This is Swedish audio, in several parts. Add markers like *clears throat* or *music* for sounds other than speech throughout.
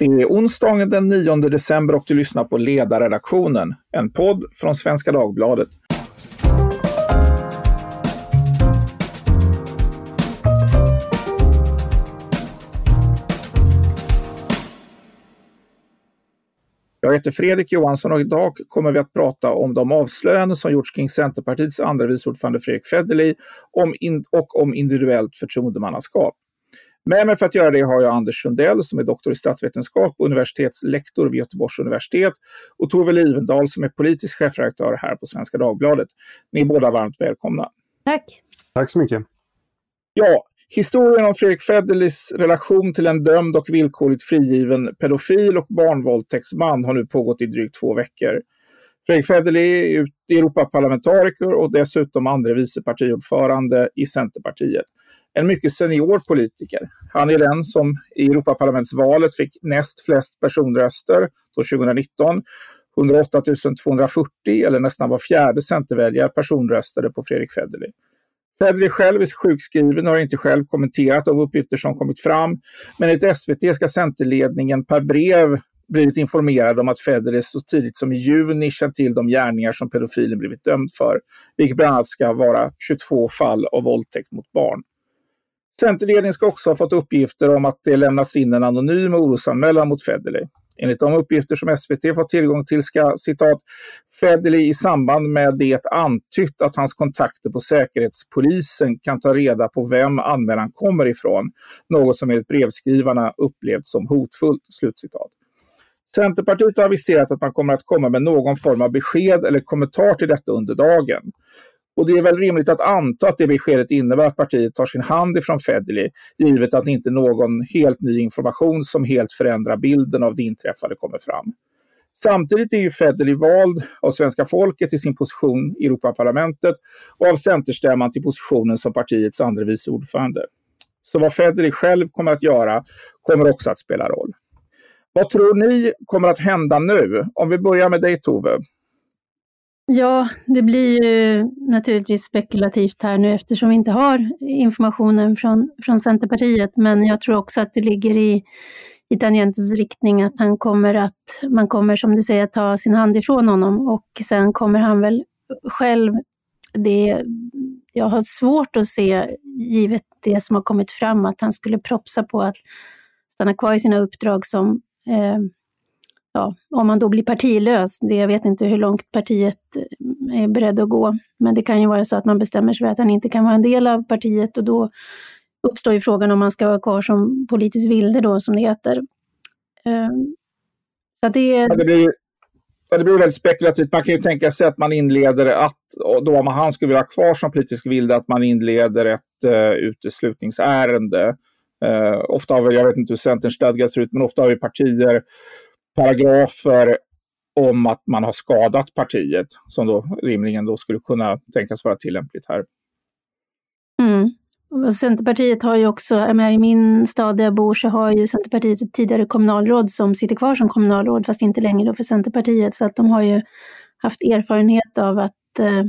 Det är onsdagen den 9 december och du lyssnar på Ledarredaktionen, en podd från Svenska Dagbladet. Jag heter Fredrik Johansson och idag kommer vi att prata om de avslöjanden som gjorts kring Centerpartiets andra vice ordförande Fredrik Federley om och om individuellt förtroendemannaskap. Med mig för att göra det har jag Anders Sundell som är doktor i statsvetenskap och universitetslektor vid Göteborgs universitet och Tove Livendal som är politisk chefredaktör här på Svenska Dagbladet. Ni är båda varmt välkomna. Tack. Tack så mycket. Ja, historien om Fredrik Federleys relation till en dömd och villkorligt frigiven pedofil och barnvåldtäktsman har nu pågått i drygt två veckor. Fredrik Federley är Europaparlamentariker och dessutom andre vice partiordförande i Centerpartiet en mycket senior politiker. Han är den som i Europaparlamentsvalet fick näst flest personröster, 2019. 108 240 eller nästan var fjärde centerväljare personröstade på Fredrik Federley. Federley själv är sjukskriven och har inte själv kommenterat de uppgifter som kommit fram. Men enligt SVT ska Centerledningen per brev blivit informerad om att Federley så tidigt som i juni känt till de gärningar som pedofilen blivit dömd för, vilket bland annat ska vara 22 fall av våldtäkt mot barn. Centerledningen ska också ha fått uppgifter om att det lämnats in en anonym orosanmälan mot Federley. Enligt de uppgifter som SVT fått tillgång till ska citat Federley i samband med det antytt att hans kontakter på Säkerhetspolisen kan ta reda på vem anmälan kommer ifrån, något som enligt brevskrivarna upplevts som hotfullt. Slutcitat. Centerpartiet har aviserat att man kommer att komma med någon form av besked eller kommentar till detta under dagen. Och det är väl rimligt att anta att det beskedet innebär att partiet tar sin hand ifrån Federley, givet att inte någon helt ny information som helt förändrar bilden av det inträffade kommer fram. Samtidigt är ju Federley vald av svenska folket till sin position i Europaparlamentet och av Centerstämman till positionen som partiets andre vice ordförande. Så vad Federley själv kommer att göra kommer också att spela roll. Vad tror ni kommer att hända nu? Om vi börjar med dig Tove. Ja, det blir ju naturligtvis spekulativt här nu eftersom vi inte har informationen från, från Centerpartiet. Men jag tror också att det ligger i, i tangentens riktning att han kommer att, man kommer som du säger ta sin hand ifrån honom och sen kommer han väl själv, det, jag har svårt att se, givet det som har kommit fram, att han skulle propsa på att stanna kvar i sina uppdrag som eh, ja, om man då blir partilös, det, jag vet inte hur långt partiet eh, är beredd att gå, men det kan ju vara så att man bestämmer sig för att han inte kan vara en del av partiet och då uppstår ju frågan om man ska vara kvar som politisk vilde då, som det heter. Ehm, så det, ja, det, blir, ja, det blir väldigt spekulativt. Man kan ju tänka sig att man inleder att, då om han skulle vilja vara kvar som politisk vilde, att man inleder ett uh, uteslutningsärende. Uh, ofta har vi, jag vet inte hur Centerns stadgar ser ut, men ofta har vi partier paragrafer om att man har skadat partiet som då rimligen då skulle kunna tänkas vara tillämpligt här. Mm. Och Centerpartiet har ju också, i min stad där jag bor så har ju Centerpartiet ett tidigare kommunalråd som sitter kvar som kommunalråd fast inte längre då för Centerpartiet så att de har ju haft erfarenhet av att eh,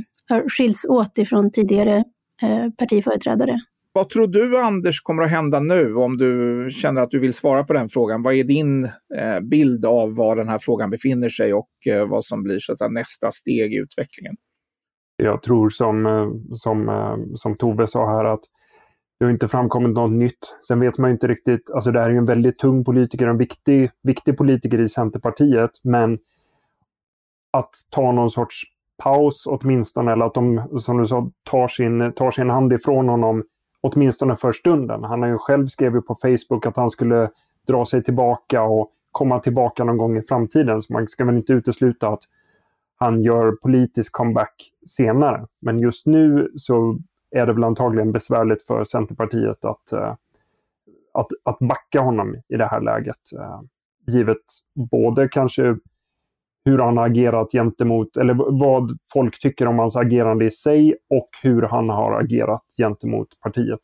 skiljs åt ifrån tidigare eh, partiföreträdare. Vad tror du Anders kommer att hända nu om du känner att du vill svara på den frågan? Vad är din eh, bild av var den här frågan befinner sig och eh, vad som blir så att nästa steg i utvecklingen? Jag tror som, eh, som, eh, som Tove sa här att det har inte framkommit något nytt. Sen vet man inte riktigt, alltså det här är ju en väldigt tung politiker, en viktig, viktig politiker i Centerpartiet, men att ta någon sorts paus åtminstone, eller att de, som du sa, tar sin, tar sin hand ifrån honom Åtminstone för stunden. Han har ju själv skrivit på Facebook att han skulle dra sig tillbaka och komma tillbaka någon gång i framtiden. Så man ska väl inte utesluta att han gör politisk comeback senare. Men just nu så är det väl antagligen besvärligt för Centerpartiet att, eh, att, att backa honom i det här läget. Eh, givet både kanske hur han har agerat gentemot, eller vad folk tycker om hans agerande i sig och hur han har agerat gentemot partiet.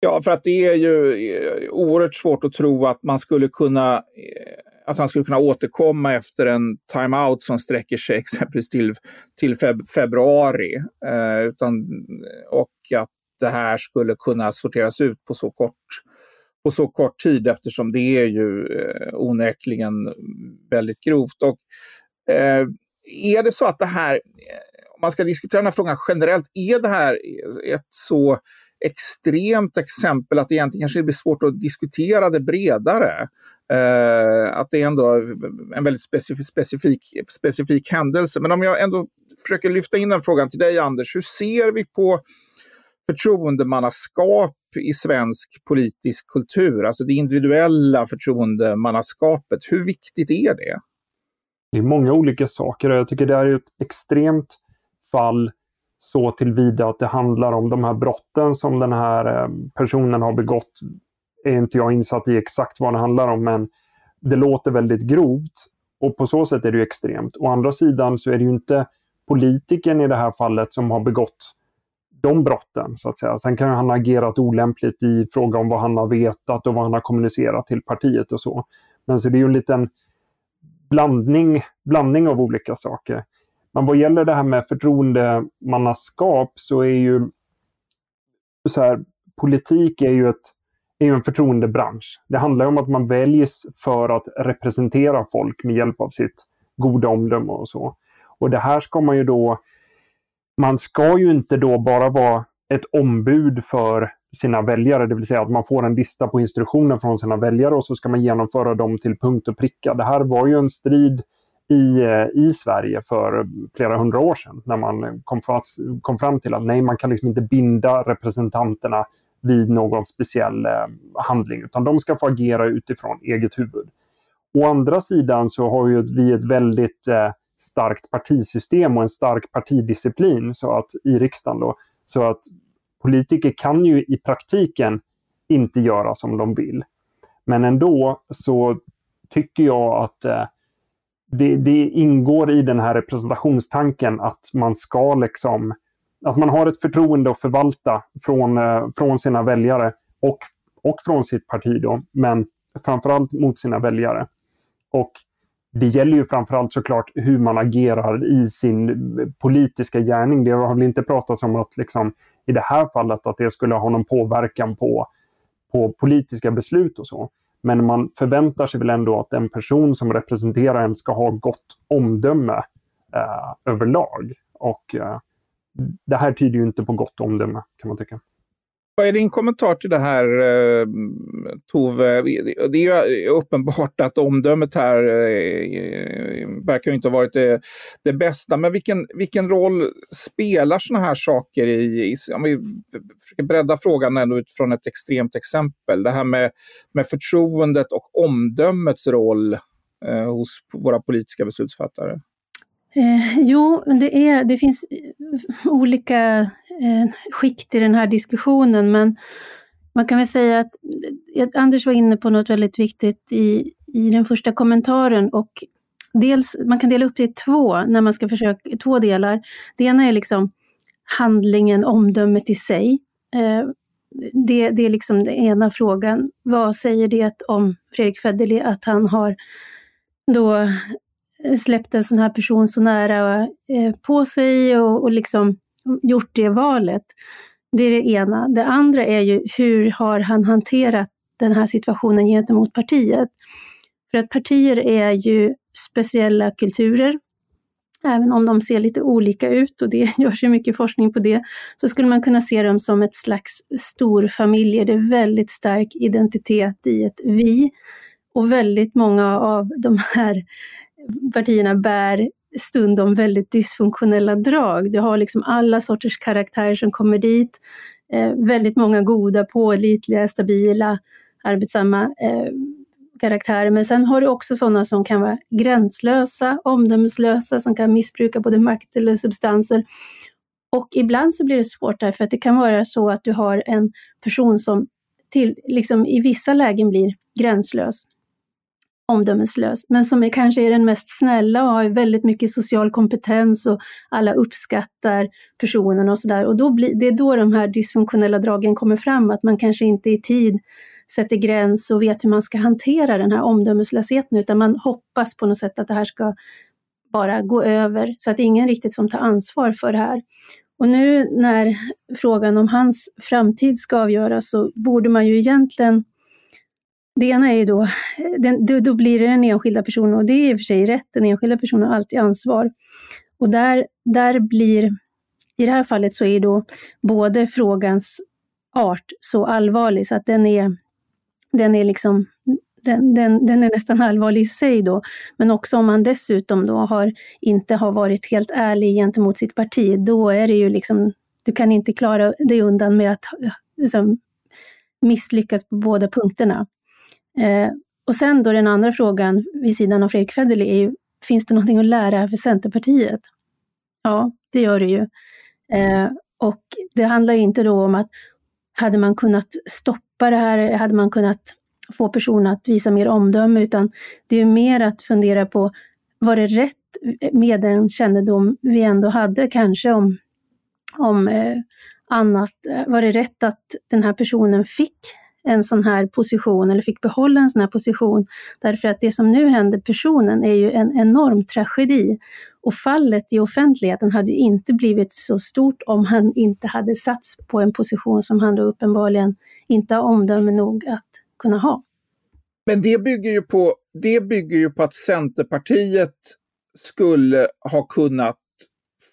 Ja, för att det är ju eh, oerhört svårt att tro att man skulle kunna eh, att han skulle kunna återkomma efter en timeout som sträcker sig *laughs* exempelvis till, till feb februari. Eh, utan, och att det här skulle kunna sorteras ut på så kort på så kort tid eftersom det är ju eh, onekligen väldigt grovt. Och, eh, är det så att det här, eh, om man ska diskutera den här frågan generellt, är det här ett så extremt exempel att det egentligen kanske blir svårt att diskutera det bredare. Eh, att det är ändå en väldigt specifik, specifik, specifik händelse. Men om jag ändå försöker lyfta in den frågan till dig Anders, hur ser vi på förtroendemannaskap i svensk politisk kultur, alltså det individuella förtroendemannaskapet. Hur viktigt är det? Det är många olika saker jag tycker det är ett extremt fall så tillvida att det handlar om de här brotten som den här eh, personen har begått. Är inte jag insatt i exakt vad det handlar om, men det låter väldigt grovt och på så sätt är det extremt. Å andra sidan så är det ju inte politikern i det här fallet som har begått de brotten. så att säga. Sen kan han ha agerat olämpligt i fråga om vad han har vetat och vad han har kommunicerat till partiet och så. Men så det är ju en liten blandning, blandning av olika saker. Men vad gäller det här med förtroendemannaskap så är ju så här, politik är ju, ett, är ju en förtroendebransch. Det handlar om att man väljs för att representera folk med hjälp av sitt goda omdöme och så. Och det här ska man ju då man ska ju inte då bara vara ett ombud för sina väljare, det vill säga att man får en lista på instruktioner från sina väljare och så ska man genomföra dem till punkt och pricka. Det här var ju en strid i, eh, i Sverige för flera hundra år sedan när man kom, fast, kom fram till att nej, man kan liksom inte binda representanterna vid någon speciell eh, handling, utan de ska få agera utifrån eget huvud. Å andra sidan så har ju vi ett väldigt eh, starkt partisystem och en stark partidisciplin så att, i riksdagen. Då, så att politiker kan ju i praktiken inte göra som de vill. Men ändå så tycker jag att eh, det, det, ingår i den här representationstanken att man ska liksom att man har ett förtroende att förvalta från, eh, från sina väljare och, och från sitt parti då, men framförallt mot sina väljare. Och det gäller ju framförallt såklart hur man agerar i sin politiska gärning. Det har väl inte pratats om att liksom, i det här fallet att det skulle ha någon påverkan på, på politiska beslut och så. Men man förväntar sig väl ändå att en person som representerar en ska ha gott omdöme eh, överlag. Och eh, det här tyder ju inte på gott omdöme kan man tycka. Vad är din kommentar till det här, eh, Tove? Det är ju uppenbart att omdömet här eh, verkar inte ha varit det, det bästa. Men vilken, vilken roll spelar sådana här saker i, om vi försöker bredda frågan ändå utifrån ett extremt exempel. Det här med, med förtroendet och omdömets roll eh, hos våra politiska beslutsfattare. Eh, jo, det, är, det finns eh, olika eh, skikt i den här diskussionen, men man kan väl säga eh, att Anders var inne på något väldigt viktigt i, i den första kommentaren och dels, man kan dela upp det i två, när man ska försöka, två delar. Det ena är liksom handlingen, omdömet i sig. Eh, det, det är liksom den ena frågan. Vad säger det om Fredrik Federley att han har då släppt en sån här person så nära eh, på sig och, och liksom gjort det valet. Det är det ena. Det andra är ju hur har han hanterat den här situationen gentemot partiet? För att partier är ju speciella kulturer. Även om de ser lite olika ut och det *laughs* görs ju mycket forskning på det, så skulle man kunna se dem som ett slags storfamiljer. Det är väldigt stark identitet i ett vi. Och väldigt många av de här partierna bär stundom väldigt dysfunktionella drag. Du har liksom alla sorters karaktärer som kommer dit. Eh, väldigt många goda, pålitliga, stabila, arbetsamma eh, karaktärer. Men sen har du också sådana som kan vara gränslösa, omdömeslösa, som kan missbruka både makt eller substanser. Och ibland så blir det svårt därför att det kan vara så att du har en person som till, liksom i vissa lägen blir gränslös omdömeslös, men som är, kanske är den mest snälla och har väldigt mycket social kompetens och alla uppskattar personen och sådär. Och då blir, det är då de här dysfunktionella dragen kommer fram, att man kanske inte i tid sätter gräns och vet hur man ska hantera den här omdömeslösheten, utan man hoppas på något sätt att det här ska bara gå över, så att ingen riktigt som tar ansvar för det här. Och nu när frågan om hans framtid ska avgöras så borde man ju egentligen det ena är ju då, den, då, då blir det den enskilda personen och det är i och för sig rätt, den enskilda personen har alltid ansvar. Och där, där blir, i det här fallet så är då både frågans art så allvarlig så att den är, den är liksom den, den, den, är nästan allvarlig i sig då. Men också om man dessutom då har, inte har varit helt ärlig gentemot sitt parti, då är det ju liksom, du kan inte klara dig undan med att eh, liksom, misslyckas på båda punkterna. Eh, och sen då den andra frågan vid sidan av Fredrik Federley är ju, finns det någonting att lära för Centerpartiet? Ja, det gör det ju. Eh, och det handlar inte då om att hade man kunnat stoppa det här, hade man kunnat få personer att visa mer omdöme, utan det är mer att fundera på, var det rätt med den kännedom vi ändå hade kanske om, om eh, annat? Eh, var det rätt att den här personen fick en sån här position eller fick behålla en sån här position? Därför att det som nu händer personen är ju en enorm tragedi. Och fallet i offentligheten hade ju inte blivit så stort om han inte hade satts på en position som han då uppenbarligen inte har omdöme nog att kunna ha. Men det bygger ju på, det bygger ju på att Centerpartiet skulle ha kunnat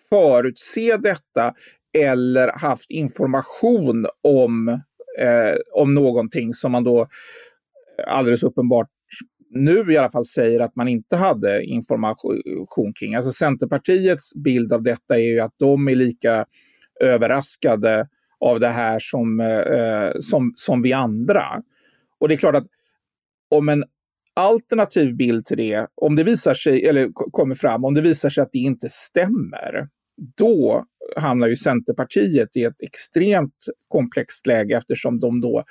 förutse detta eller haft information om, eh, om någonting som man då alldeles uppenbart nu i alla fall säger att man inte hade information kring. Alltså Centerpartiets bild av detta är ju att de är lika överraskade av det här som, eh, som, som vi andra. Och det är klart att om en alternativ bild till det, om det visar sig, eller kommer fram, om det visar sig att det inte stämmer, då hamnar ju Centerpartiet i ett extremt komplext läge eftersom de då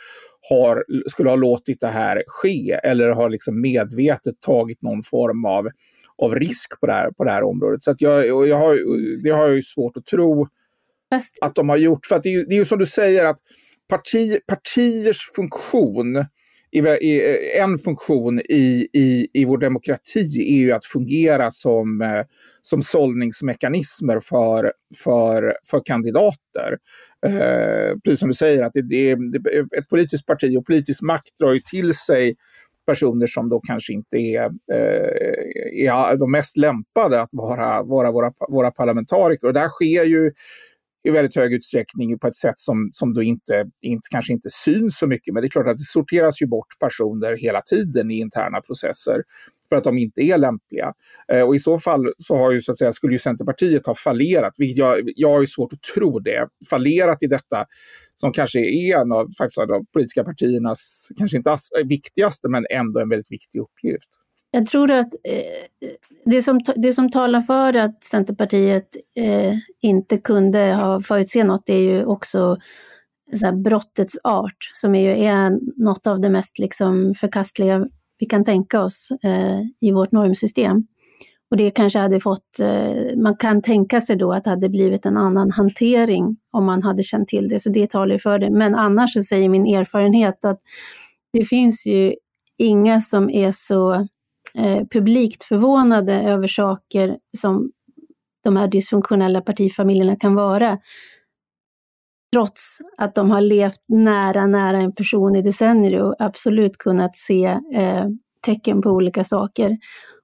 har, skulle ha låtit det här ske eller har liksom medvetet tagit någon form av, av risk på det här, på det här området. Så att jag, jag har, det har jag ju svårt att tro att de har gjort. För att det är, det är ju som du säger att parti, partiers funktion Eh, en funktion i, i, i vår demokrati är ju att fungera som, eh, som sållningsmekanismer för, för, för kandidater. Eh, precis som du säger, att det, det, det, ett politiskt parti och politisk makt drar ju till sig personer som då kanske inte är, eh, är de mest lämpade att vara, vara våra, våra parlamentariker. Och det här sker ju i väldigt hög utsträckning på ett sätt som, som då inte, inte, kanske inte syns så mycket. Men det är klart att det sorteras ju bort personer hela tiden i interna processer för att de inte är lämpliga. Eh, och i så fall så har ju, så att säga, skulle ju Centerpartiet ha fallerat, vilket jag, jag har ju svårt att tro det, fallerat i detta som kanske är en av, faktiskt, av de politiska partiernas, kanske inte viktigaste, men ändå en väldigt viktig uppgift. Jag tror att eh, det, som, det som talar för att Centerpartiet eh, inte kunde ha förutse något är ju också så här, brottets art, som är ju är något av det mest liksom, förkastliga vi kan tänka oss eh, i vårt normsystem. Och det kanske hade fått, eh, man kan tänka sig då att det hade blivit en annan hantering om man hade känt till det, så det talar ju för det. Men annars så säger min erfarenhet att det finns ju inga som är så eh, publikt förvånade över saker som de här dysfunktionella partifamiljerna kan vara. Trots att de har levt nära, nära en person i decennier och absolut kunnat se eh, tecken på olika saker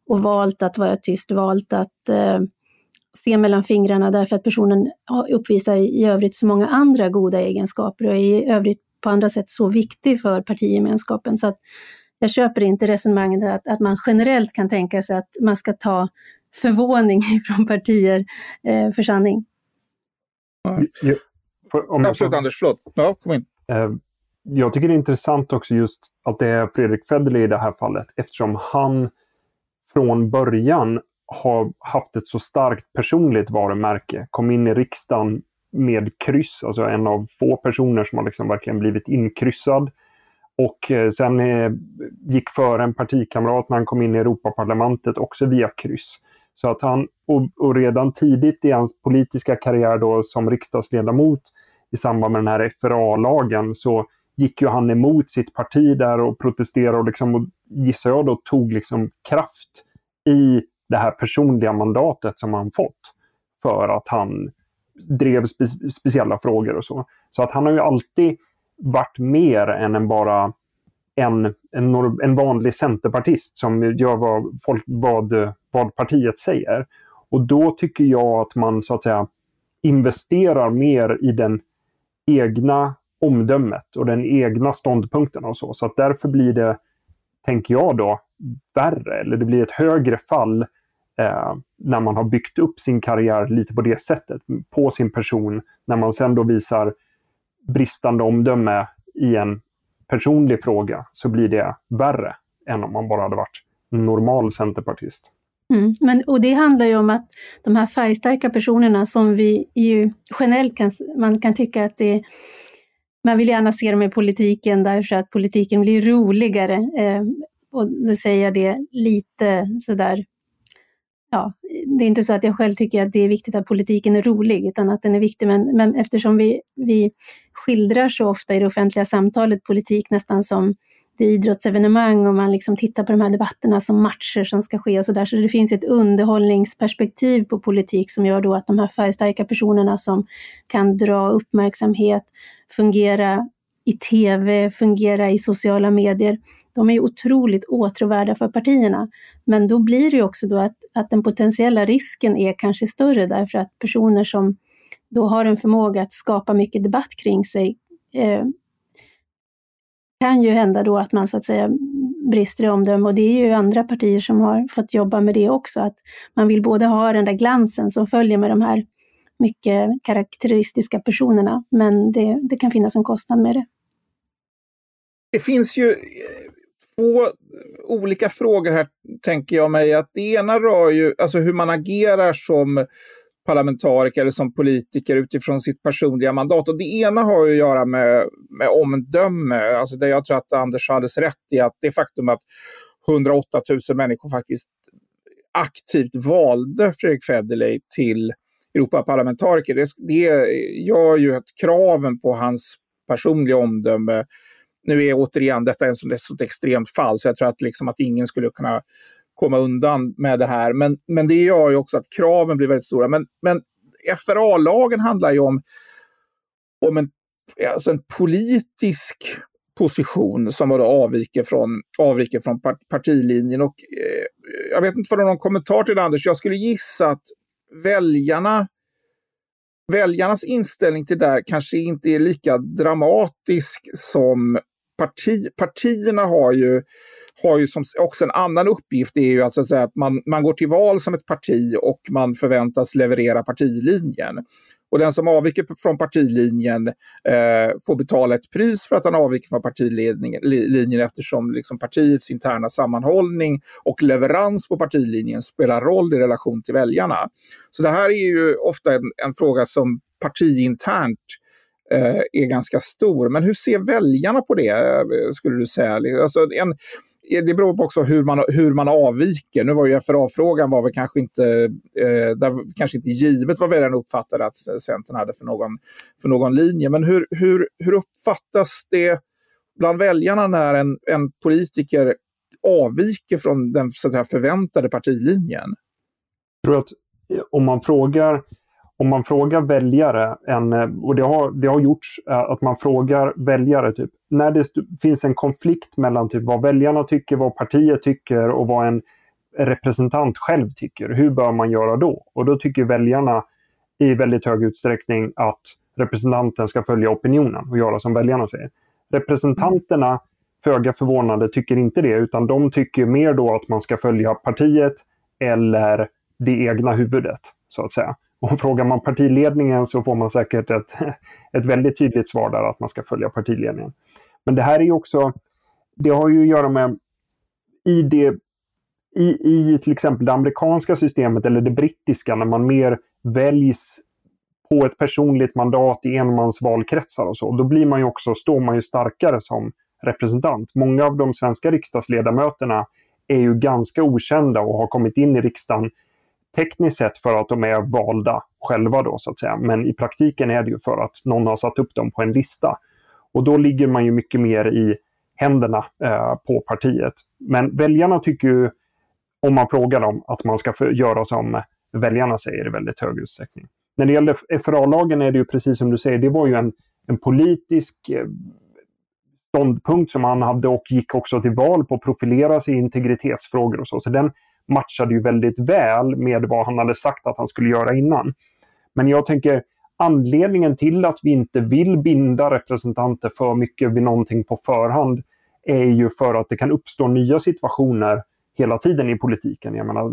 och valt att vara tyst, valt att eh, se mellan fingrarna därför att personen uppvisar i övrigt så många andra goda egenskaper och är i övrigt på andra sätt så viktig för partigemenskapen. Så att jag köper inte resonemanget att, att man generellt kan tänka sig att man ska ta förvåning *laughs* från partier eh, för sanning. Ja. För, Absolut, får... Anders. Förlåt. Ja, kom in. Eh, jag tycker det är intressant också just att det är Fredrik Federley i det här fallet eftersom han från början har haft ett så starkt personligt varumärke. Kom in i riksdagen med kryss, alltså en av få personer som har liksom verkligen blivit inkryssad och eh, sen eh, gick före en partikamrat när han kom in i Europaparlamentet också via kryss. Så att han, och, och, redan tidigt i hans politiska karriär då som riksdagsledamot i samband med den här FRA-lagen så gick ju han emot sitt parti där och protesterade och, liksom, och gissar jag då tog liksom kraft i det här personliga mandatet som han fått för att han drev spe speciella frågor och så. Så att han har ju alltid varit mer än en bara en, en, en vanlig centerpartist som gör vad, folk, vad, vad partiet säger. Och då tycker jag att man så att säga investerar mer i den egna omdömet och den egna ståndpunkten och så. Så att därför blir det, tänker jag då, värre, eller det blir ett högre fall eh, när man har byggt upp sin karriär lite på det sättet, på sin person, när man sen då visar bristande omdöme i en personlig fråga, så blir det värre än om man bara hade varit normal centerpartist. Mm. Men, och det handlar ju om att de här färgstarka personerna som vi ju generellt kan, man kan tycka att det man vill gärna se dem i politiken därför att politiken blir roligare. Eh, och då säger jag det lite sådär, ja, det är inte så att jag själv tycker att det är viktigt att politiken är rolig, utan att den är viktig. Men, men eftersom vi, vi skildrar så ofta i det offentliga samtalet politik nästan som det är idrottsevenemang och man liksom tittar på de här debatterna som matcher som ska ske och sådär. Så det finns ett underhållningsperspektiv på politik som gör då att de här färgstarka personerna som kan dra uppmärksamhet, fungera i tv, fungera i sociala medier, de är otroligt åtråvärda för partierna. Men då blir det ju också då att, att den potentiella risken är kanske större därför att personer som då har en förmåga att skapa mycket debatt kring sig eh, kan ju hända då att man så att säga brister i omdöme och det är ju andra partier som har fått jobba med det också, att man vill både ha den där glansen som följer med de här mycket karaktäristiska personerna, men det, det kan finnas en kostnad med det. Det finns ju två olika frågor här, tänker jag mig. Att det ena rör ju alltså hur man agerar som parlamentariker eller som politiker utifrån sitt personliga mandat. Och det ena har ju att göra med, med omdöme, alltså det jag tror att Anders hade rätt i, att det faktum att 108 000 människor faktiskt aktivt valde Fredrik Federley till Europaparlamentariker, det, det gör ju att kraven på hans personliga omdöme nu är återigen detta är ett sådant extremt fall, så jag tror att, liksom att ingen skulle kunna komma undan med det här. Men, men det gör ju också att kraven blir väldigt stora. Men, men FRA-lagen handlar ju om, om en, alltså en politisk position som avviker från, avviker från partilinjen. Och, eh, jag vet inte vad du har någon kommentar till det Anders. Jag skulle gissa att väljarna väljarnas inställning till det där kanske inte är lika dramatisk som parti, partierna har ju har ju som också en annan uppgift, det är ju att, så att, säga, att man, man går till val som ett parti och man förväntas leverera partilinjen. Och den som avviker från partilinjen eh, får betala ett pris för att han avviker från partilinjen eftersom liksom partiets interna sammanhållning och leverans på partilinjen spelar roll i relation till väljarna. Så det här är ju ofta en, en fråga som partiinternt eh, Eh, är ganska stor. Men hur ser väljarna på det, eh, skulle du säga? Alltså en, eh, det beror på också hur man, hur man avviker. Nu var ju FRA-frågan var väl kanske inte, eh, där kanske inte givet vad väljarna uppfattade att Centern hade för någon, för någon linje. Men hur, hur, hur uppfattas det bland väljarna när en, en politiker avviker från den så att säga, förväntade partilinjen? Jag tror att om man frågar om man frågar väljare, en, eh, och det har, det har gjorts, eh, att man frågar väljare typ, när det finns en konflikt mellan typ vad väljarna tycker, vad partiet tycker och vad en representant själv tycker, hur bör man göra då? Och då tycker väljarna i väldigt hög utsträckning att representanten ska följa opinionen och göra som väljarna säger. Representanterna, föga förvånande, tycker inte det, utan de tycker mer då att man ska följa partiet eller det egna huvudet, så att säga. Och frågar man partiledningen så får man säkert ett, *laughs* ett väldigt tydligt svar där att man ska följa partiledningen. Men det här är också, det har ju att göra med i det i, i till exempel det amerikanska systemet eller det brittiska när man mer väljs på ett personligt mandat i enmansvalkretsar och så, då blir man ju också, står man ju starkare som representant. Många av de svenska riksdagsledamöterna är ju ganska okända och har kommit in i riksdagen tekniskt sett för att de är valda själva då så att säga. Men i praktiken är det ju för att någon har satt upp dem på en lista. Och då ligger man ju mycket mer i händerna eh, på partiet. Men väljarna tycker ju, om man frågar dem, att man ska göra som väljarna säger i väldigt hög utsträckning. När det gäller FRA-lagen är det ju precis som du säger, det var ju en, en politisk eh, ståndpunkt som han hade och gick också till val på att profilera sig i integritetsfrågor och så. Så den matchade ju väldigt väl med vad han hade sagt att han skulle göra innan. Men jag tänker anledningen till att vi inte vill binda representanter för mycket vid någonting på förhand är ju för att det kan uppstå nya situationer hela tiden i politiken. Jag menar,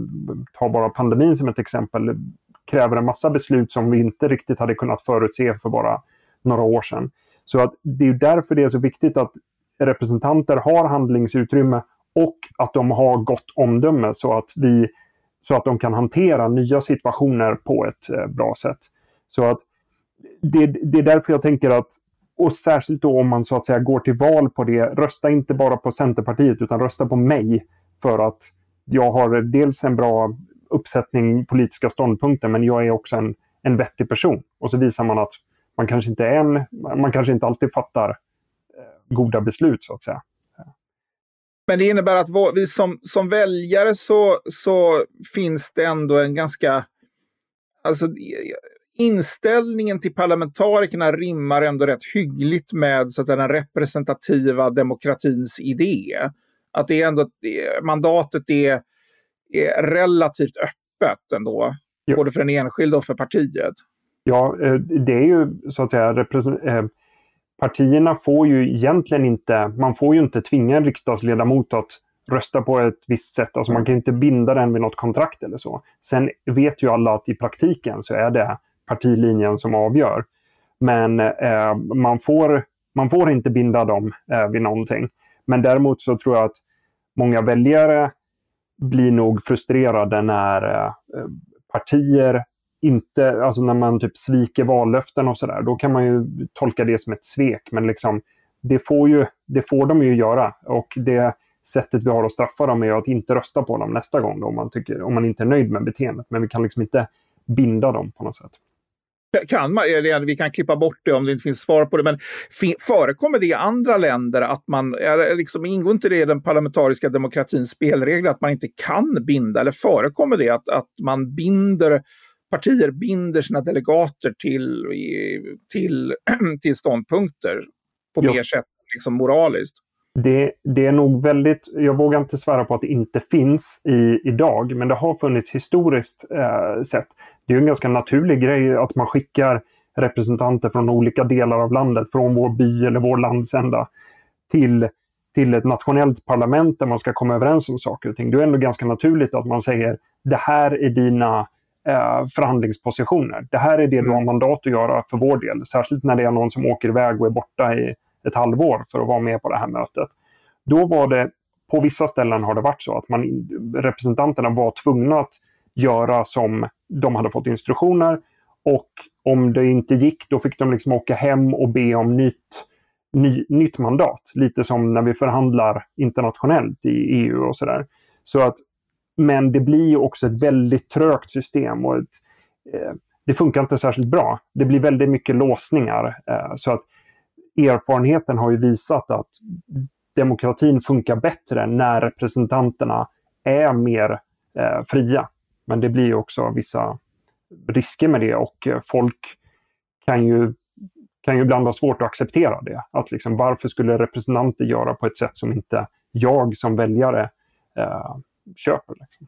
ta bara pandemin som ett exempel. Det kräver en massa beslut som vi inte riktigt hade kunnat förutse för bara några år sedan. Så att det är därför det är så viktigt att representanter har handlingsutrymme och att de har gott omdöme så att, vi, så att de kan hantera nya situationer på ett eh, bra sätt. Så att det, det är därför jag tänker att, och särskilt då om man så att säga går till val på det, rösta inte bara på Centerpartiet utan rösta på mig för att jag har dels en bra uppsättning politiska ståndpunkter men jag är också en, en vettig person. Och så visar man att man kanske inte, är en, man kanske inte alltid fattar eh, goda beslut så att säga. Men det innebär att vi som, som väljare så, så finns det ändå en ganska... Alltså, inställningen till parlamentarikerna rimmar ändå rätt hyggligt med så att den representativa demokratins idé. Att det är ändå, mandatet är, är relativt öppet ändå, jo. både för den enskilde och för partiet. Ja, eh, det är ju så att säga eh, partierna får ju egentligen inte, man får ju inte tvinga en riksdagsledamot att rösta på ett visst sätt. Alltså man kan inte binda den vid något kontrakt eller så. Sen vet ju alla att i praktiken så är det partilinjen som avgör. Men eh, man, får, man får inte binda dem eh, vid någonting. Men däremot så tror jag att många väljare blir nog frustrerade när eh, partier inte, alltså när man typ sviker vallöften och sådär, då kan man ju tolka det som ett svek. Men liksom, det, får ju, det får de ju göra. Och det sättet vi har att straffa dem är att inte rösta på dem nästa gång då, om, man tycker, om man inte är nöjd med beteendet. Men vi kan liksom inte binda dem på något sätt. Kan man, eller vi kan klippa bort det om det inte finns svar på det, men förekommer det i andra länder att man, liksom, ingår inte det i den parlamentariska demokratins spelregler att man inte kan binda, eller förekommer det att, att man binder partier binder sina delegater till, till, *clears throat* till ståndpunkter på mer sätt liksom moraliskt. Det, det, är nog väldigt, jag vågar inte svära på att det inte finns i, idag, men det har funnits historiskt eh, sett. Det är en ganska naturlig grej att man skickar representanter från olika delar av landet, från vår by eller vår landsända, till, till ett nationellt parlament där man ska komma överens om saker och ting. Det är ändå ganska naturligt att man säger det här är dina förhandlingspositioner. Det här är det du har mm. mandat att göra för vår del. Särskilt när det är någon som åker iväg och är borta i ett halvår för att vara med på det här mötet. Då var det, på vissa ställen har det varit så att man, representanterna var tvungna att göra som de hade fått instruktioner. Och om det inte gick, då fick de liksom åka hem och be om nytt, ny, nytt mandat. Lite som när vi förhandlar internationellt i EU och sådär. Så att men det blir också ett väldigt trögt system och ett, eh, det funkar inte särskilt bra. Det blir väldigt mycket låsningar. Eh, så att erfarenheten har ju visat att demokratin funkar bättre när representanterna är mer eh, fria. Men det blir också vissa risker med det och eh, folk kan ju, kan ju ibland ha svårt att acceptera det. Att liksom, varför skulle representanter göra på ett sätt som inte jag som väljare eh, köper. Liksom.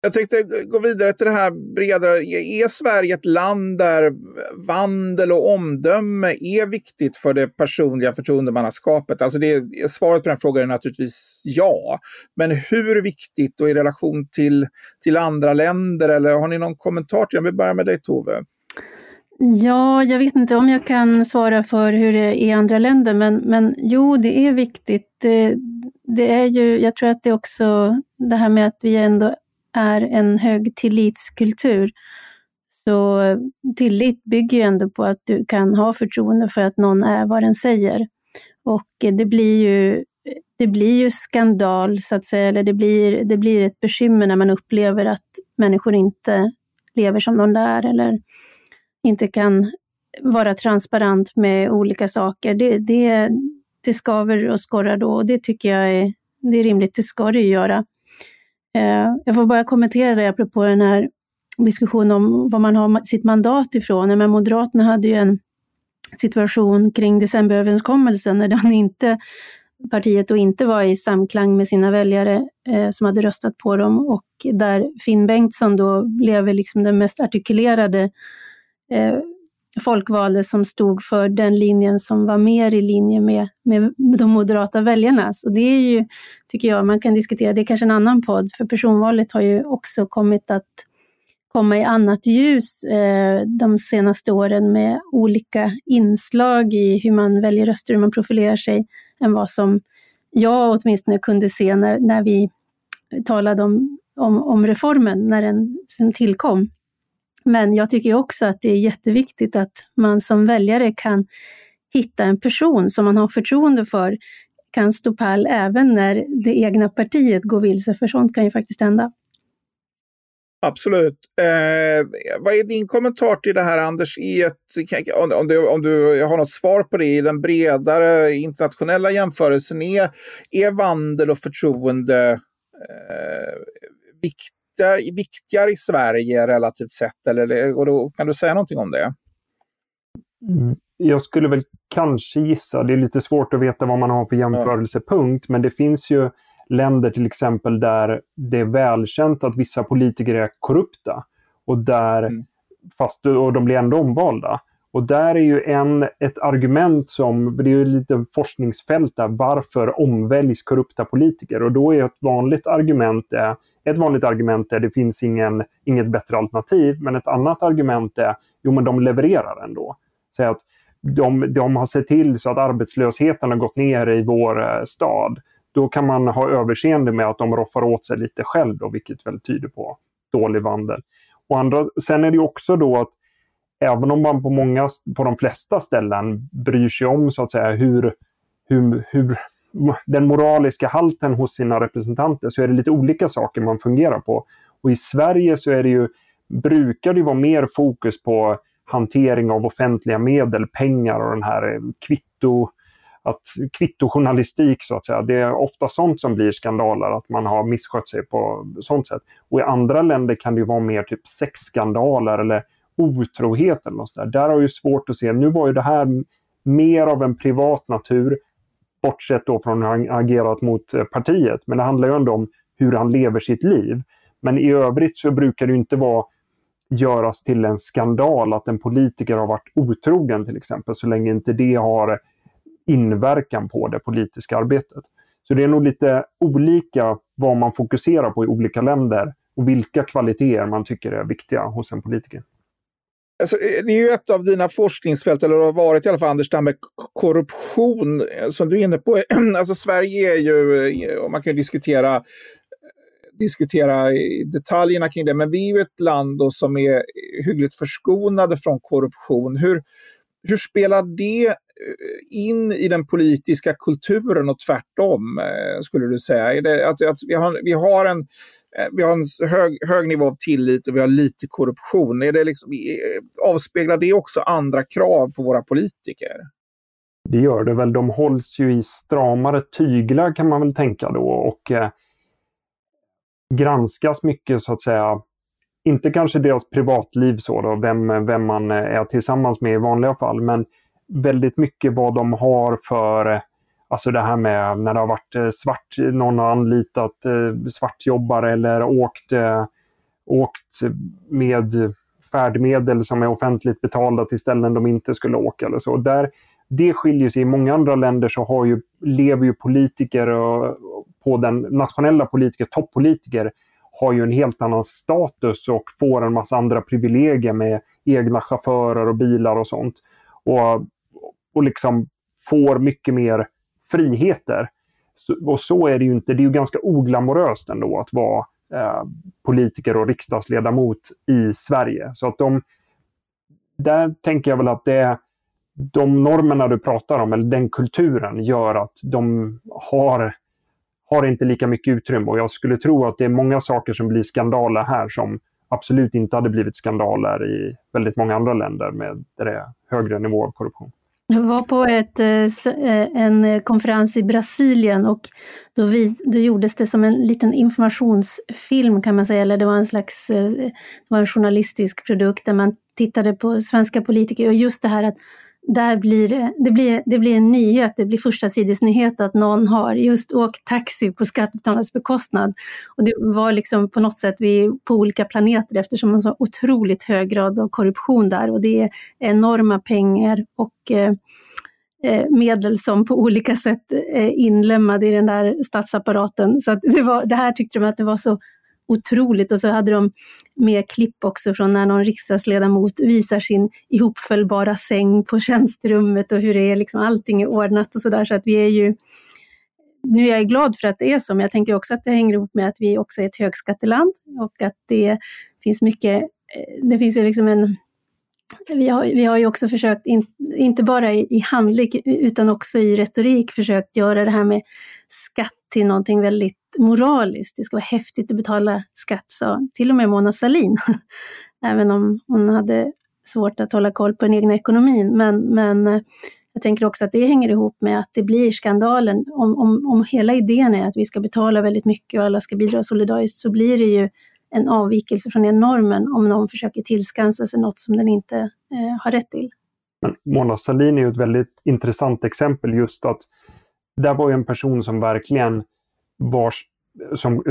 Jag tänkte gå vidare till det här bredare. Är Sverige ett land där vandel och omdöme är viktigt för det personliga förtroendemannaskapet? Alltså det, svaret på den frågan är naturligtvis ja. Men hur viktigt och i relation till, till andra länder? Eller har ni någon kommentar till det? Vi börjar med dig Tove. Ja, jag vet inte om jag kan svara för hur det är i andra länder, men, men jo, det är viktigt. Det, det är ju, jag tror att det är också det här med att vi ändå är en hög tillitskultur. Så tillit bygger ju ändå på att du kan ha förtroende för att någon är vad den säger. Och det blir ju, det blir ju skandal, så att säga, eller det blir, det blir ett bekymmer när man upplever att människor inte lever som de lär eller inte kan vara transparent med olika saker. Det, det, det skaver och skorrar då och det tycker jag är, det är rimligt, det ska det ju göra. Eh, jag får bara kommentera det apropå den här diskussionen om var man har sitt mandat ifrån. Men Moderaterna hade ju en, situation kring decemberöverenskommelsen när den inte, partiet då inte var i samklang med sina väljare eh, som hade röstat på dem och där Finn Bengtsson då blev liksom den mest artikulerade eh, folkvalde som stod för den linjen som var mer i linje med, med de moderata väljarna. Så det är ju, tycker jag, man kan diskutera, det är kanske en annan podd, för personvalet har ju också kommit att komma i annat ljus eh, de senaste åren med olika inslag i hur man väljer röster, hur man profilerar sig, än vad som jag åtminstone kunde se när, när vi talade om, om, om reformen, när den tillkom. Men jag tycker också att det är jätteviktigt att man som väljare kan hitta en person som man har förtroende för, kan stå pall även när det egna partiet går vilse, för sånt kan ju faktiskt hända. Absolut. Eh, vad är din kommentar till det här Anders? I ett, om, om, du, om du har något svar på det i den bredare internationella jämförelsen. Är, är vandel och förtroende eh, viktigare, viktigare i Sverige relativt sett? Eller, och då, kan du säga någonting om det? Mm. Jag skulle väl kanske gissa, det är lite svårt att veta vad man har för jämförelsepunkt, ja. men det finns ju länder till exempel där det är välkänt att vissa politiker är korrupta. Och, där, mm. fast, och de blir ändå omvalda. Och där är ju en, ett argument som, det är ju lite forskningsfält där, varför omväljs korrupta politiker? Och då är ett vanligt argument är, ett vanligt argument är det finns ingen, inget bättre alternativ, men ett annat argument är, jo men de levererar ändå. Så att de, de har sett till så att arbetslösheten har gått ner i vår eh, stad då kan man ha överseende med att de roffar åt sig lite själv, då, vilket väl tyder på dålig vandel. Och andra, sen är det också då att även om man på, många, på de flesta ställen bryr sig om så att säga hur, hur, hur den moraliska halten hos sina representanter så är det lite olika saker man fungerar på. Och i Sverige så är det ju, brukar det vara mer fokus på hantering av offentliga medel, pengar och den här eh, kvitto att kvittojournalistik så att säga, det är ofta sånt som blir skandaler, att man har misskött sig på sånt sätt. Och i andra länder kan det vara mer typ sexskandaler eller otrohet eller något där. Där har ju svårt att se, nu var ju det här mer av en privat natur, bortsett då från hur han agerat mot eh, partiet, men det handlar ju ändå om hur han lever sitt liv. Men i övrigt så brukar det inte vara göras till en skandal att en politiker har varit otrogen till exempel, så länge inte det har inverkan på det politiska arbetet. Så det är nog lite olika vad man fokuserar på i olika länder och vilka kvaliteter man tycker är viktiga hos en politiker. Alltså, eh, det är ju ett av dina forskningsfält, eller har varit i alla fall Anders, det här med korruption eh, som du är inne på. *clears throat* Alltså Sverige är ju, eh, och man kan diskutera diskutera detaljerna kring det, men vi är ju ett land då som är hyggligt förskonade från korruption. Hur, hur spelar det in i den politiska kulturen och tvärtom, skulle du säga? Är det att, att vi, har, vi har en Eh, vi har en hög, hög nivå av tillit och vi har lite korruption. Är det liksom, eh, avspeglar det också andra krav på våra politiker? Det gör det väl. De hålls ju i stramare tyglar kan man väl tänka då och eh, granskas mycket så att säga. Inte kanske deras privatliv så då, vem, vem man eh, är tillsammans med i vanliga fall, men väldigt mycket vad de har för Alltså det här med när det har varit eh, svart, någon har anlitat eh, svartjobbare eller åkt, eh, åkt med färdmedel som är offentligt betalda till ställen de inte skulle åka eller så. Där, det skiljer sig. I många andra länder så har ju, lever ju politiker och, på den nationella politiker, toppolitiker, har ju en helt annan status och får en massa andra privilegier med egna chaufförer och bilar och sånt. Och och liksom får mycket mer friheter. Så, och så är det ju inte. Det är ju ganska oglamoröst ändå att vara eh, politiker och riksdagsledamot i Sverige. Så att de, där tänker jag väl att det de normerna du pratar om, eller den kulturen, gör att de har, har inte lika mycket utrymme. Och jag skulle tro att det är många saker som blir skandaler här som absolut inte hade blivit skandaler i väldigt många andra länder med det högre nivå av korruption. Jag var på ett, eh, eh, en konferens i Brasilien och då, vis, då gjordes det som en liten informationsfilm kan man säga, eller det var en slags eh, det var en journalistisk produkt där man tittade på svenska politiker. Och just det här att där blir det, det, blir, det blir en nyhet, det blir första sidesnyhet att någon har just åkt taxi på skattebetalarnas bekostnad. Och det var liksom på något sätt vi på olika planeter eftersom man så otroligt hög grad av korruption där och det är enorma pengar och eh, eh medel som på olika sätt eh, är inlemmade i den där statsapparaten. Så det, var, det här tyckte de att det var så otroligt. Och så hade de med klipp också från när någon riksdagsledamot visar sin ihopfällbara säng på tjänsterummet och hur det är, liksom allting är ordnat och sådär. Så att vi är ju nu är jag glad för att det är så, men jag tänker också att det hänger ihop med att vi också är ett högskatteland och att det finns mycket, eh, det finns ju liksom en vi har, vi har ju också försökt, in, inte bara i, i handling utan också i retorik, försökt göra det här med skatt till någonting väldigt moraliskt. Det ska vara häftigt att betala skatt, sa till och med Mona Sahlin. *laughs* Även om hon hade svårt att hålla koll på den egna ekonomin. Men, men eh, jag tänker också att det hänger ihop med att det blir skandalen. Om, om, om hela idén är att vi ska betala väldigt mycket och alla ska bidra solidariskt så blir det ju en avvikelse från den normen om någon försöker tillskansa sig något som den inte eh, har rätt till. Men Mona Sahlin är ju ett väldigt intressant exempel just att där var ju en person som verkligen var, som,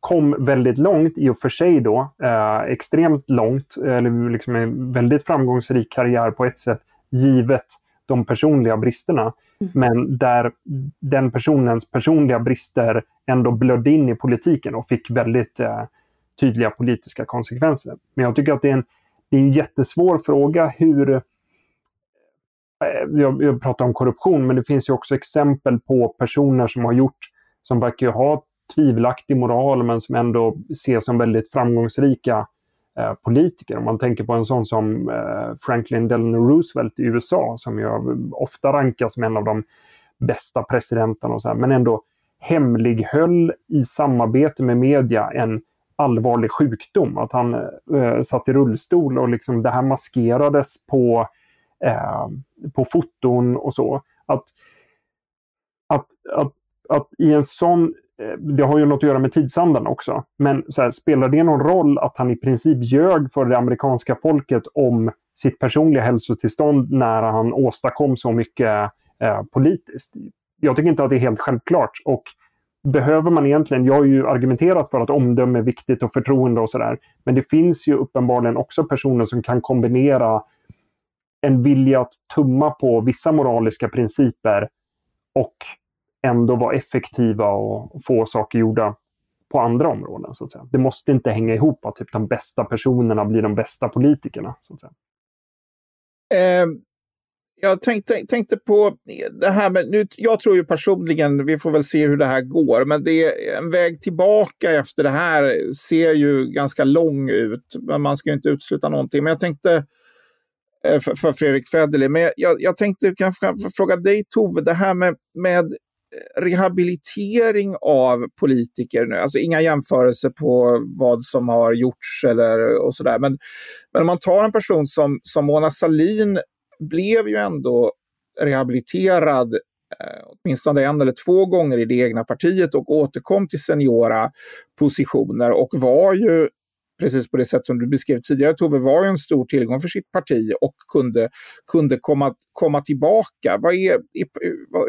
kom väldigt långt i och för sig då, eh, extremt långt, eller liksom en väldigt framgångsrik karriär på ett sätt, givet de personliga bristerna. Mm. Men där den personens personliga brister ändå blödde in i politiken och fick väldigt eh, tydliga politiska konsekvenser. Men jag tycker att det är en, det är en jättesvår fråga hur... Eh, jag, jag pratar om korruption, men det finns ju också exempel på personer som har gjort, som verkar ha tvivelaktig moral men som ändå ses som väldigt framgångsrika eh, politiker. Om man tänker på en sån som eh, Franklin Delano Roosevelt i USA som ju ofta rankas som en av de bästa presidenterna och så här, men ändå hemlighöll i samarbete med media en allvarlig sjukdom. Att han eh, satt i rullstol och liksom det här maskerades på, eh, på foton och så. Att, att, att, att i en sån eh, det har ju något att göra med tidsandan också. Men så här, spelar det någon roll att han i princip ljög för det amerikanska folket om sitt personliga hälsotillstånd när han åstadkom så mycket eh, politiskt? jag tycker inte att det är helt självklart. Och behöver man egentligen, jag har ju argumenterat för att omdöme är viktigt och förtroende och sådär. Men det finns ju uppenbarligen också personer som kan kombinera en vilja att tumma på vissa moraliska principer och ändå vara effektiva och få saker gjorda på andra områden. Så att säga. Det måste inte hänga ihop att typ, de bästa personerna blir de bästa politikerna. Så att säga. Eh, jag tänkte, tänkte på det här med, nu, jag tror ju personligen, vi får väl se hur det här går, men det är en väg tillbaka efter det här ser ju ganska lång ut. Men man ska ju inte utesluta någonting. Men jag tänkte, eh, Eh, för, för Fredrik Federley, men jag, jag tänkte kanske fråga dig Tove, det här med, med eh, rehabilitering av politiker nu. Alltså inga jämförelser på vad som har gjorts eller och sådär. Men, men om man tar en person som, som Mona Sahlin blev ju ändå rehabiliterad eh, åtminstone en eller två gånger i det egna partiet och återkom till seniora positioner och var ju precis på det sätt som du beskrev tidigare Tove, var ju en stor tillgång för sitt parti och kunde, kunde komma, komma tillbaka. Vad är,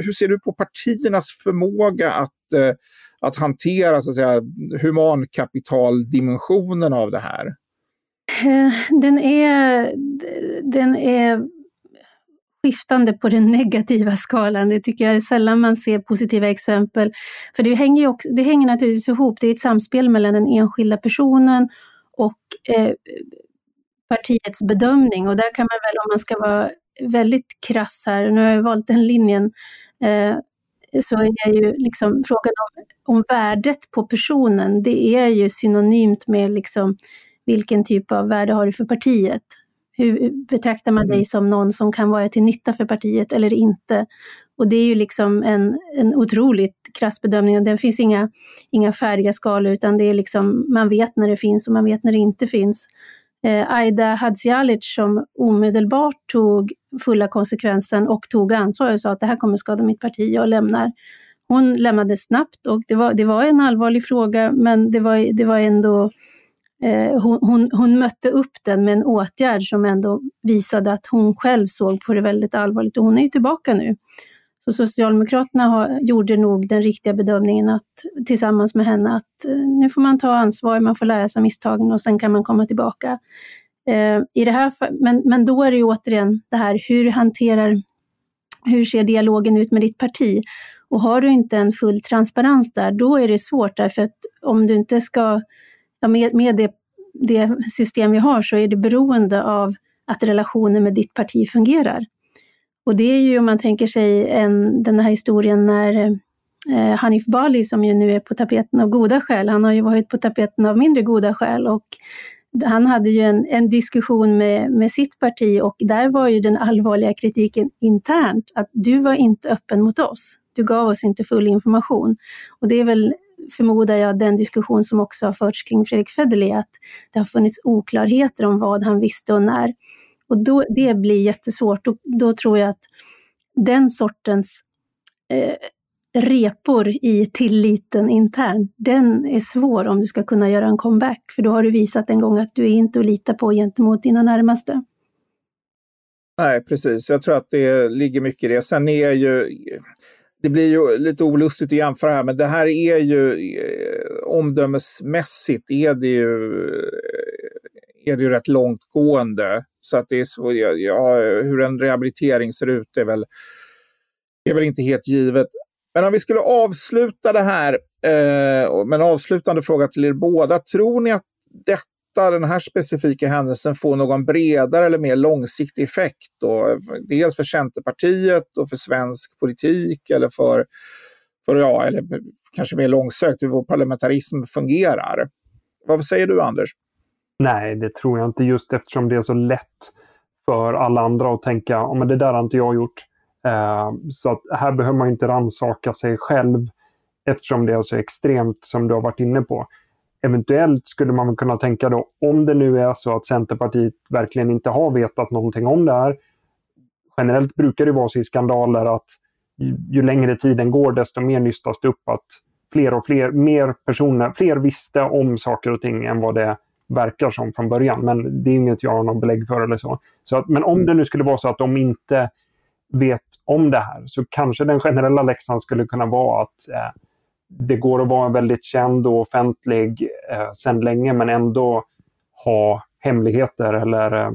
hur ser du på partiernas förmåga att, eh, att hantera så att säga, humankapitaldimensionen av det här? Eh, den är, den är skiftande på den *laughs* negativa skalan. Det tycker jag är sällan man ser positiva exempel. För det hänger, ju också, det hänger naturligtvis ihop, det är ett samspel mellan den enskilda personen och eh, partiets bedömning. Och där kan man väl, om man ska vara väldigt krass här, nu har jag valt den linjen, eh, så är ju liksom frågan om, om värdet på personen, det är ju synonymt med liksom vilken typ av värde har du för partiet? Hur betraktar man dig mm. som någon som kan vara till nytta för partiet eller inte? Och det är ju liksom en, en otroligt krass bedömning och det finns inga, inga färdiga skalor utan det är liksom, man vet när det finns och man vet när det inte finns. Eh, Aida Hadzialic som omedelbart tog fulla konsekvensen och tog ansvar och sa att det här kommer skada mitt parti, jag lämnar. Hon lämnade snabbt och det var, det var en allvarlig fråga men det var, det var ändå eh, hon, hon, hon, mötte upp den med en åtgärd som ändå visade att hon själv såg på det väldigt allvarligt och hon är ju tillbaka nu. Så Socialdemokraterna har, gjorde nog den riktiga bedömningen att, tillsammans med henne att eh, nu får man ta ansvar, man får lära sig av misstagen och sen kan man komma tillbaka. Eh, i det här, men, men då är det ju återigen det här, hur hanterar, hur ser dialogen ut med ditt parti? Och har du inte en full transparens där, då är det svårt därför att om du inte ska, ja, med, med det, det system vi har så är det beroende av att relationen med ditt parti fungerar. Och det är ju om man tänker sig en, den här historien när eh, Hanif Bali, som ju nu är på tapeten av goda skäl, han har ju varit på tapeten av mindre goda skäl och han hade ju en, en diskussion med, med sitt parti och där var ju den allvarliga kritiken internt att du var inte öppen mot oss. Du gav oss inte full information. Och det är väl, förmodar jag, den diskussion som också har förts kring Fredrik Federley, att det har funnits oklarheter om vad han visste och när. Och då, det blir jättesvårt och då tror jag att den sortens eh, repor i tilliten internt, den är svår om du ska kunna göra en comeback. För då har du visat en gång att du är inte att lita på gentemot dina närmaste. Nej, precis. Jag tror att det ligger mycket i det. Sen är ju, det blir ju lite olustigt att jämföra här, men det här är ju eh, omdömesmässigt är det ju, eh, är det ju rätt långtgående. Så att det är så, ja, hur en rehabilitering ser ut är väl, är väl inte helt givet. Men om vi skulle avsluta det här eh, med en avslutande fråga till er båda. Tror ni att detta, den här specifika händelsen får någon bredare eller mer långsiktig effekt? Då? Dels för Centerpartiet och för svensk politik eller för, för ja, eller kanske mer långsökt hur vår parlamentarism fungerar. Vad säger du Anders? Nej, det tror jag inte just eftersom det är så lätt för alla andra att tänka, oh, men det där har inte jag gjort. Eh, så att här behöver man inte ransaka sig själv eftersom det är så extremt som du har varit inne på. Eventuellt skulle man kunna tänka då, om det nu är så att Centerpartiet verkligen inte har vetat någonting om det här. Generellt brukar det vara så i skandaler att ju, ju längre tiden går desto mer nystas det upp att fler och fler, mer personer, fler visste om saker och ting än vad det verkar som från början. Men det är inget jag har någon belägg för eller så. så att, men om det nu skulle vara så att de inte vet om det här så kanske den generella läxan skulle kunna vara att eh, det går att vara väldigt känd och offentlig eh, sedan länge men ändå ha hemligheter eller eh,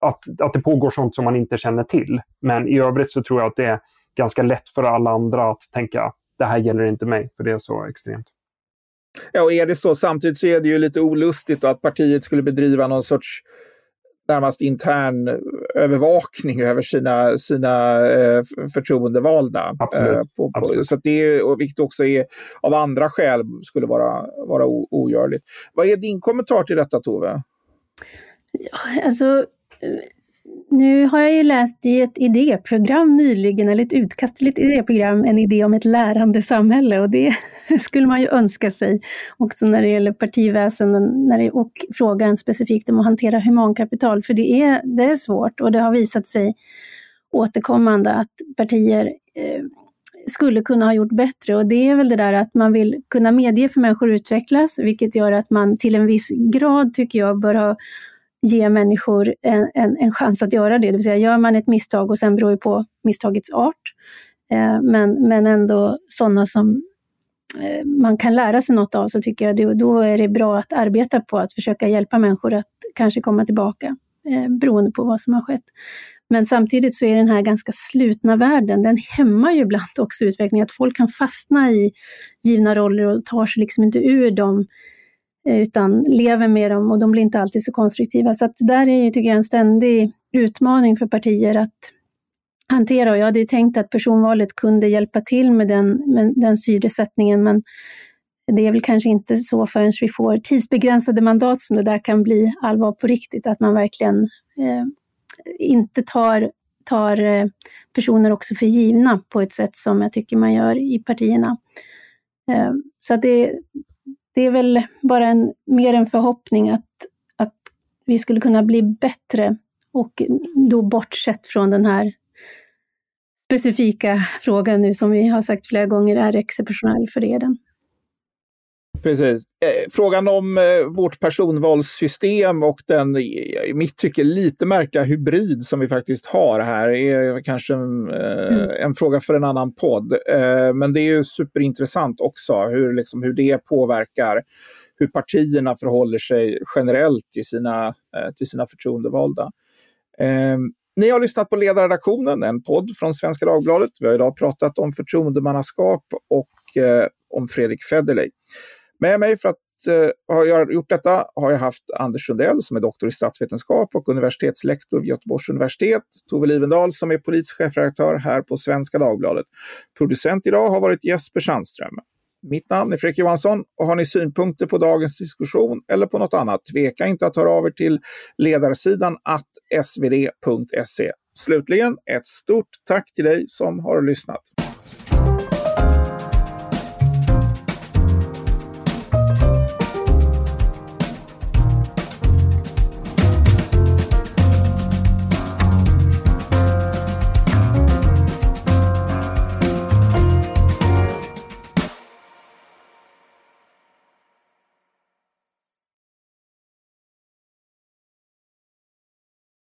att, att det pågår sånt som man inte känner till. Men i övrigt så tror jag att det är ganska lätt för alla andra att tänka det här gäller inte mig, för det är så extremt. Ja, och är det så samtidigt så är det ju lite olustigt att partiet skulle bedriva någon sorts närmast intern övervakning över sina, sina eh, förtroendevalda. Absolut. Eh, på, på, Absolut. Så det är, vilket också är, av andra skäl skulle vara, vara ogörligt. Vad är din kommentar till detta Tove? Ja, alltså, nu har jag ju läst i ett idéprogram nyligen, eller ett utkast till ett idéprogram, en idé om ett lärande samhälle och det *laughs* skulle man ju önska sig. Också när det gäller partiväsenden när det, och frågan specifikt om att hantera humankapital, för det är, det är svårt och det har visat sig återkommande att partier eh, skulle kunna ha gjort bättre. Och det är väl det där att man vill kunna medge för människor att utvecklas, vilket gör att man till en viss grad, tycker jag, bör ha ge människor en, en, en, chans att göra det. Det vill säga, gör man ett misstag och sen beror det på misstagets art, eh, men, men ändå sådana som Eh, man kan lära sig något av, så tycker jag det, då är det bra att arbeta på att försöka hjälpa människor att kanske komma tillbaka, eh, beroende på vad som har skett. Men samtidigt så är den här ganska slutna världen, den hämmar ju ibland också utvecklingen, att folk kan fastna i givna roller och tar sig liksom inte ur dem eh, utan lever med dem och de blir inte alltid så konstruktiva. Så att där är ju, tycker jag, en ständig utmaning för partier att hantera. Och jag hade tänkt att personvalet kunde hjälpa till med den, med den syresättningen, men det är väl kanske inte så förrän vi får tidsbegränsade mandat som det där kan bli allvar på riktigt, att man verkligen eh, inte tar, tar eh, personer också för givna på ett sätt som jag tycker man gör i partierna. Eh, så det, det är väl bara en, mer en förhoppning att, att vi skulle kunna bli bättre och då bortsett från den här specifika frågan nu som vi har sagt flera gånger är exceptionell, för det är den. Precis. Eh, frågan om eh, vårt personvalssystem och den i mitt tycke lite märkliga hybrid som vi faktiskt har här är kanske en, eh, mm. en fråga för en annan podd. Men det är ju superintressant också hur, liksom, hur det påverkar hur partierna förhåller sig generellt till sina, till sina förtroendevalda. Ni har lyssnat på Ledarredaktionen, en podd från Svenska Dagbladet. Vi har idag pratat om förtroendemannaskap och eh, om Fredrik Federley. Med mig för att eh, ha gjort detta har jag haft Anders Sundell som är doktor i statsvetenskap och universitetslektor vid Göteborgs universitet. Tove Livendal som är politisk chefredaktör här på Svenska Dagbladet. Producent idag har varit Jesper Sandström. Mitt namn är Fredrik Johansson och har ni synpunkter på dagens diskussion eller på något annat, tveka inte att höra av er till ledarsidan att svd.se. Slutligen ett stort tack till dig som har lyssnat.